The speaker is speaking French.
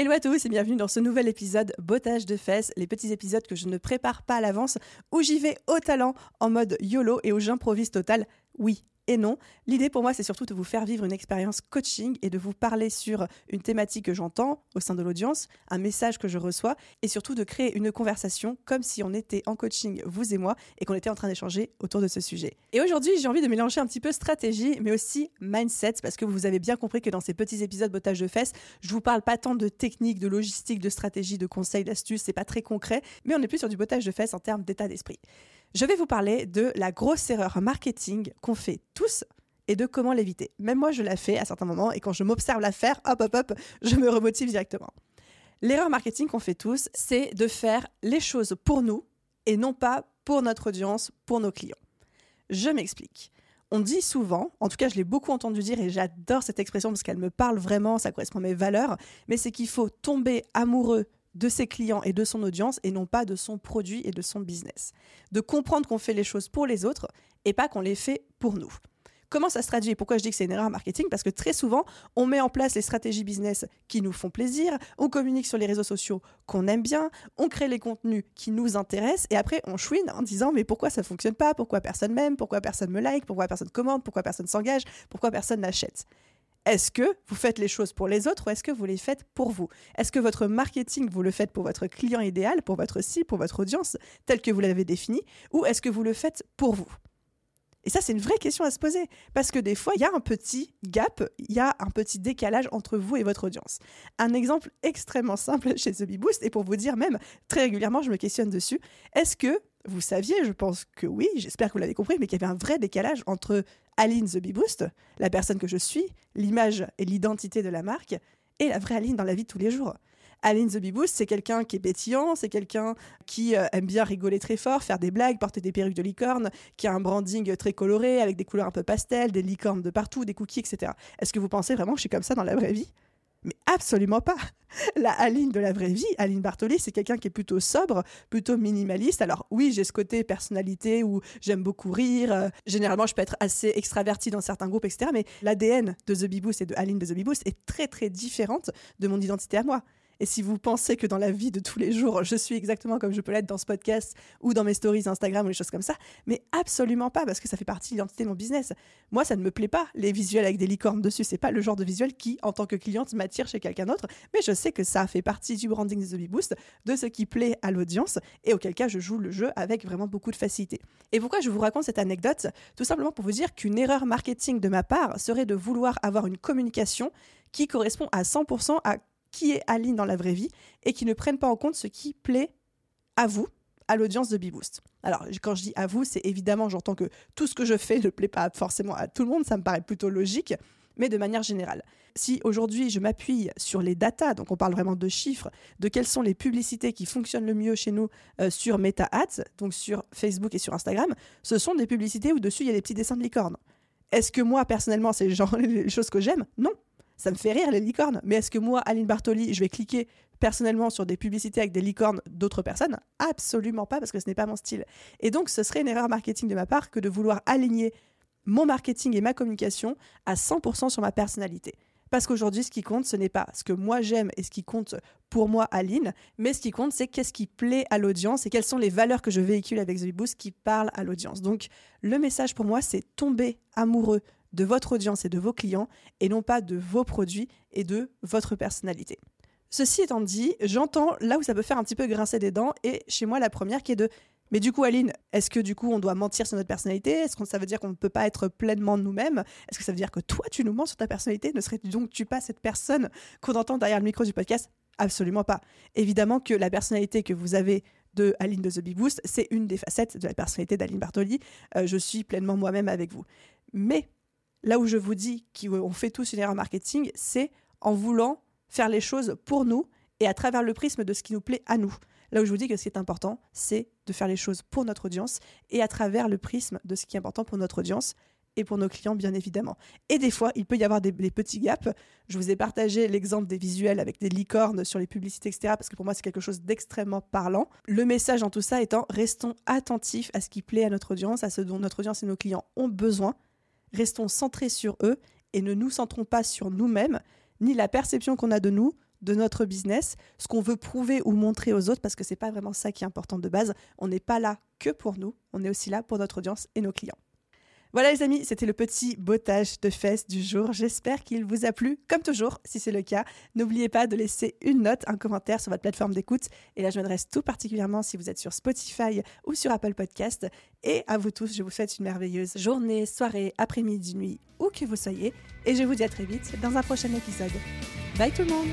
Hello à tous et bienvenue dans ce nouvel épisode Bottage de fesses, les petits épisodes que je ne prépare pas à l'avance, où j'y vais au talent, en mode YOLO et où j'improvise total. Oui, et non. L'idée pour moi, c'est surtout de vous faire vivre une expérience coaching et de vous parler sur une thématique que j'entends au sein de l'audience, un message que je reçois et surtout de créer une conversation comme si on était en coaching, vous et moi, et qu'on était en train d'échanger autour de ce sujet. Et aujourd'hui, j'ai envie de mélanger un petit peu stratégie, mais aussi mindset, parce que vous avez bien compris que dans ces petits épisodes botage de fesses, je vous parle pas tant de technique, de logistique, de stratégie, de conseils, d'astuces, c'est pas très concret, mais on est plus sur du botage de fesses en termes d'état d'esprit. Je vais vous parler de la grosse erreur marketing qu'on fait tous et de comment l'éviter. Même moi, je la fais à certains moments et quand je m'observe la faire, hop, hop, hop, je me remotive directement. L'erreur marketing qu'on fait tous, c'est de faire les choses pour nous et non pas pour notre audience, pour nos clients. Je m'explique. On dit souvent, en tout cas je l'ai beaucoup entendu dire et j'adore cette expression parce qu'elle me parle vraiment, ça correspond à mes valeurs, mais c'est qu'il faut tomber amoureux de ses clients et de son audience et non pas de son produit et de son business. De comprendre qu'on fait les choses pour les autres et pas qu'on les fait pour nous. Comment ça se traduit Pourquoi je dis que c'est une erreur marketing? Parce que très souvent, on met en place les stratégies business qui nous font plaisir, on communique sur les réseaux sociaux qu'on aime bien, on crée les contenus qui nous intéressent, et après on chouine en disant mais pourquoi ça fonctionne pas? Pourquoi personne m'aime? Pourquoi personne me like? Pourquoi personne commande? Pourquoi personne s'engage? Pourquoi personne n'achète? Est-ce que vous faites les choses pour les autres ou est-ce que vous les faites pour vous? Est-ce que votre marketing, vous le faites pour votre client idéal, pour votre cible, pour votre audience, tel que vous l'avez défini, ou est-ce que vous le faites pour vous? Et ça, c'est une vraie question à se poser. Parce que des fois, il y a un petit gap, il y a un petit décalage entre vous et votre audience. Un exemple extrêmement simple chez The et pour vous dire même, très régulièrement, je me questionne dessus. Est-ce que vous saviez, je pense que oui, j'espère que vous l'avez compris, mais qu'il y avait un vrai décalage entre Aline The Bee Boost, la personne que je suis, l'image et l'identité de la marque, et la vraie Aline dans la vie de tous les jours. Aline The Bee Boost, c'est quelqu'un qui est pétillant, c'est quelqu'un qui euh, aime bien rigoler très fort, faire des blagues, porter des perruques de licorne, qui a un branding très coloré, avec des couleurs un peu pastel, des licornes de partout, des cookies, etc. Est-ce que vous pensez vraiment que je suis comme ça dans la vraie vie? Absolument pas. La Aline de la vraie vie, Aline Bartoli, c'est quelqu'un qui est plutôt sobre, plutôt minimaliste. Alors oui, j'ai ce côté personnalité où j'aime beaucoup rire. Euh, généralement, je peux être assez extravertie dans certains groupes, etc. Mais l'ADN de The et de Aline de The est très très différente de mon identité à moi. Et si vous pensez que dans la vie de tous les jours, je suis exactement comme je peux l'être dans ce podcast ou dans mes stories Instagram ou des choses comme ça, mais absolument pas, parce que ça fait partie de l'identité de mon business. Moi, ça ne me plaît pas, les visuels avec des licornes dessus. C'est pas le genre de visuel qui, en tant que cliente, m'attire chez quelqu'un d'autre, mais je sais que ça fait partie du branding de The Bee Boost, de ce qui plaît à l'audience, et auquel cas je joue le jeu avec vraiment beaucoup de facilité. Et pourquoi je vous raconte cette anecdote? Tout simplement pour vous dire qu'une erreur marketing de ma part serait de vouloir avoir une communication qui correspond à 100% à qui est Aline dans la vraie vie et qui ne prennent pas en compte ce qui plaît à vous, à l'audience de Beboost. Alors, quand je dis à vous, c'est évidemment, j'entends que tout ce que je fais ne plaît pas forcément à tout le monde, ça me paraît plutôt logique, mais de manière générale. Si aujourd'hui je m'appuie sur les datas, donc on parle vraiment de chiffres, de quelles sont les publicités qui fonctionnent le mieux chez nous euh, sur Meta Ads, donc sur Facebook et sur Instagram, ce sont des publicités où dessus il y a des petits dessins de licorne. Est-ce que moi, personnellement, c'est genre les choses que j'aime? Non ça me fait rire les licornes. Mais est-ce que moi, Aline Bartoli, je vais cliquer personnellement sur des publicités avec des licornes d'autres personnes? Absolument pas, parce que ce n'est pas mon style. Et donc, ce serait une erreur marketing de ma part que de vouloir aligner mon marketing et ma communication à 100% sur ma personnalité. Parce qu'aujourd'hui, ce qui compte, ce n'est pas ce que moi j'aime et ce qui compte pour moi, Aline, mais ce qui compte, c'est qu'est-ce qui plaît à l'audience et quelles sont les valeurs que je véhicule avec The Boost qui parlent à l'audience. Donc, le message pour moi, c'est tomber amoureux de votre audience et de vos clients et non pas de vos produits et de votre personnalité. Ceci étant dit, j'entends là où ça peut faire un petit peu grincer des dents et chez moi la première qui est de mais du coup, Aline, est-ce que du coup on doit mentir sur notre personnalité? Est-ce que ça veut dire qu'on ne peut pas être pleinement nous-mêmes? Est-ce que ça veut dire que toi tu nous mens sur ta personnalité? Ne serais donc tu pas cette personne qu'on entend derrière le micro du podcast? Absolument pas. Évidemment que la personnalité que vous avez de Aline de The Big Boost, c'est une des facettes de la personnalité d'Aline Bartoli. Euh, je suis pleinement moi-même avec vous. Mais Là où je vous dis qu'on fait tous une erreur marketing, c'est en voulant faire les choses pour nous et à travers le prisme de ce qui nous plaît à nous. Là où je vous dis que ce qui est important, c'est de faire les choses pour notre audience et à travers le prisme de ce qui est important pour notre audience et pour nos clients, bien évidemment. Et des fois, il peut y avoir des, petits gaps. Je vous ai partagé l'exemple des visuels avec des licornes sur les publicités, etc., parce que pour moi, c'est quelque chose d'extrêmement parlant. Le message en tout ça étant, restons attentifs à ce qui plaît à notre audience, à ce dont notre audience et nos clients ont besoin. Restons centrés sur eux et ne nous centrons pas sur nous-mêmes, ni la perception qu'on a de nous, de notre business, ce qu'on veut prouver ou montrer aux autres, parce que c'est pas vraiment ça qui est important de base. On n'est pas là que pour nous, on est aussi là pour notre audience et nos clients. Voilà les amis, c'était le petit bottage de fesses du jour. J'espère qu'il vous a plu. Comme toujours, si c'est le cas, n'oubliez pas de laisser une note, un commentaire sur votre plateforme d'écoute. Et là, je m'adresse tout particulièrement si vous êtes sur Spotify ou sur Apple Podcast. Et à vous tous, je vous souhaite une merveilleuse journée, soirée, après-midi, nuit, où que vous soyez. Et je vous dis à très vite dans un prochain épisode. Bye tout le monde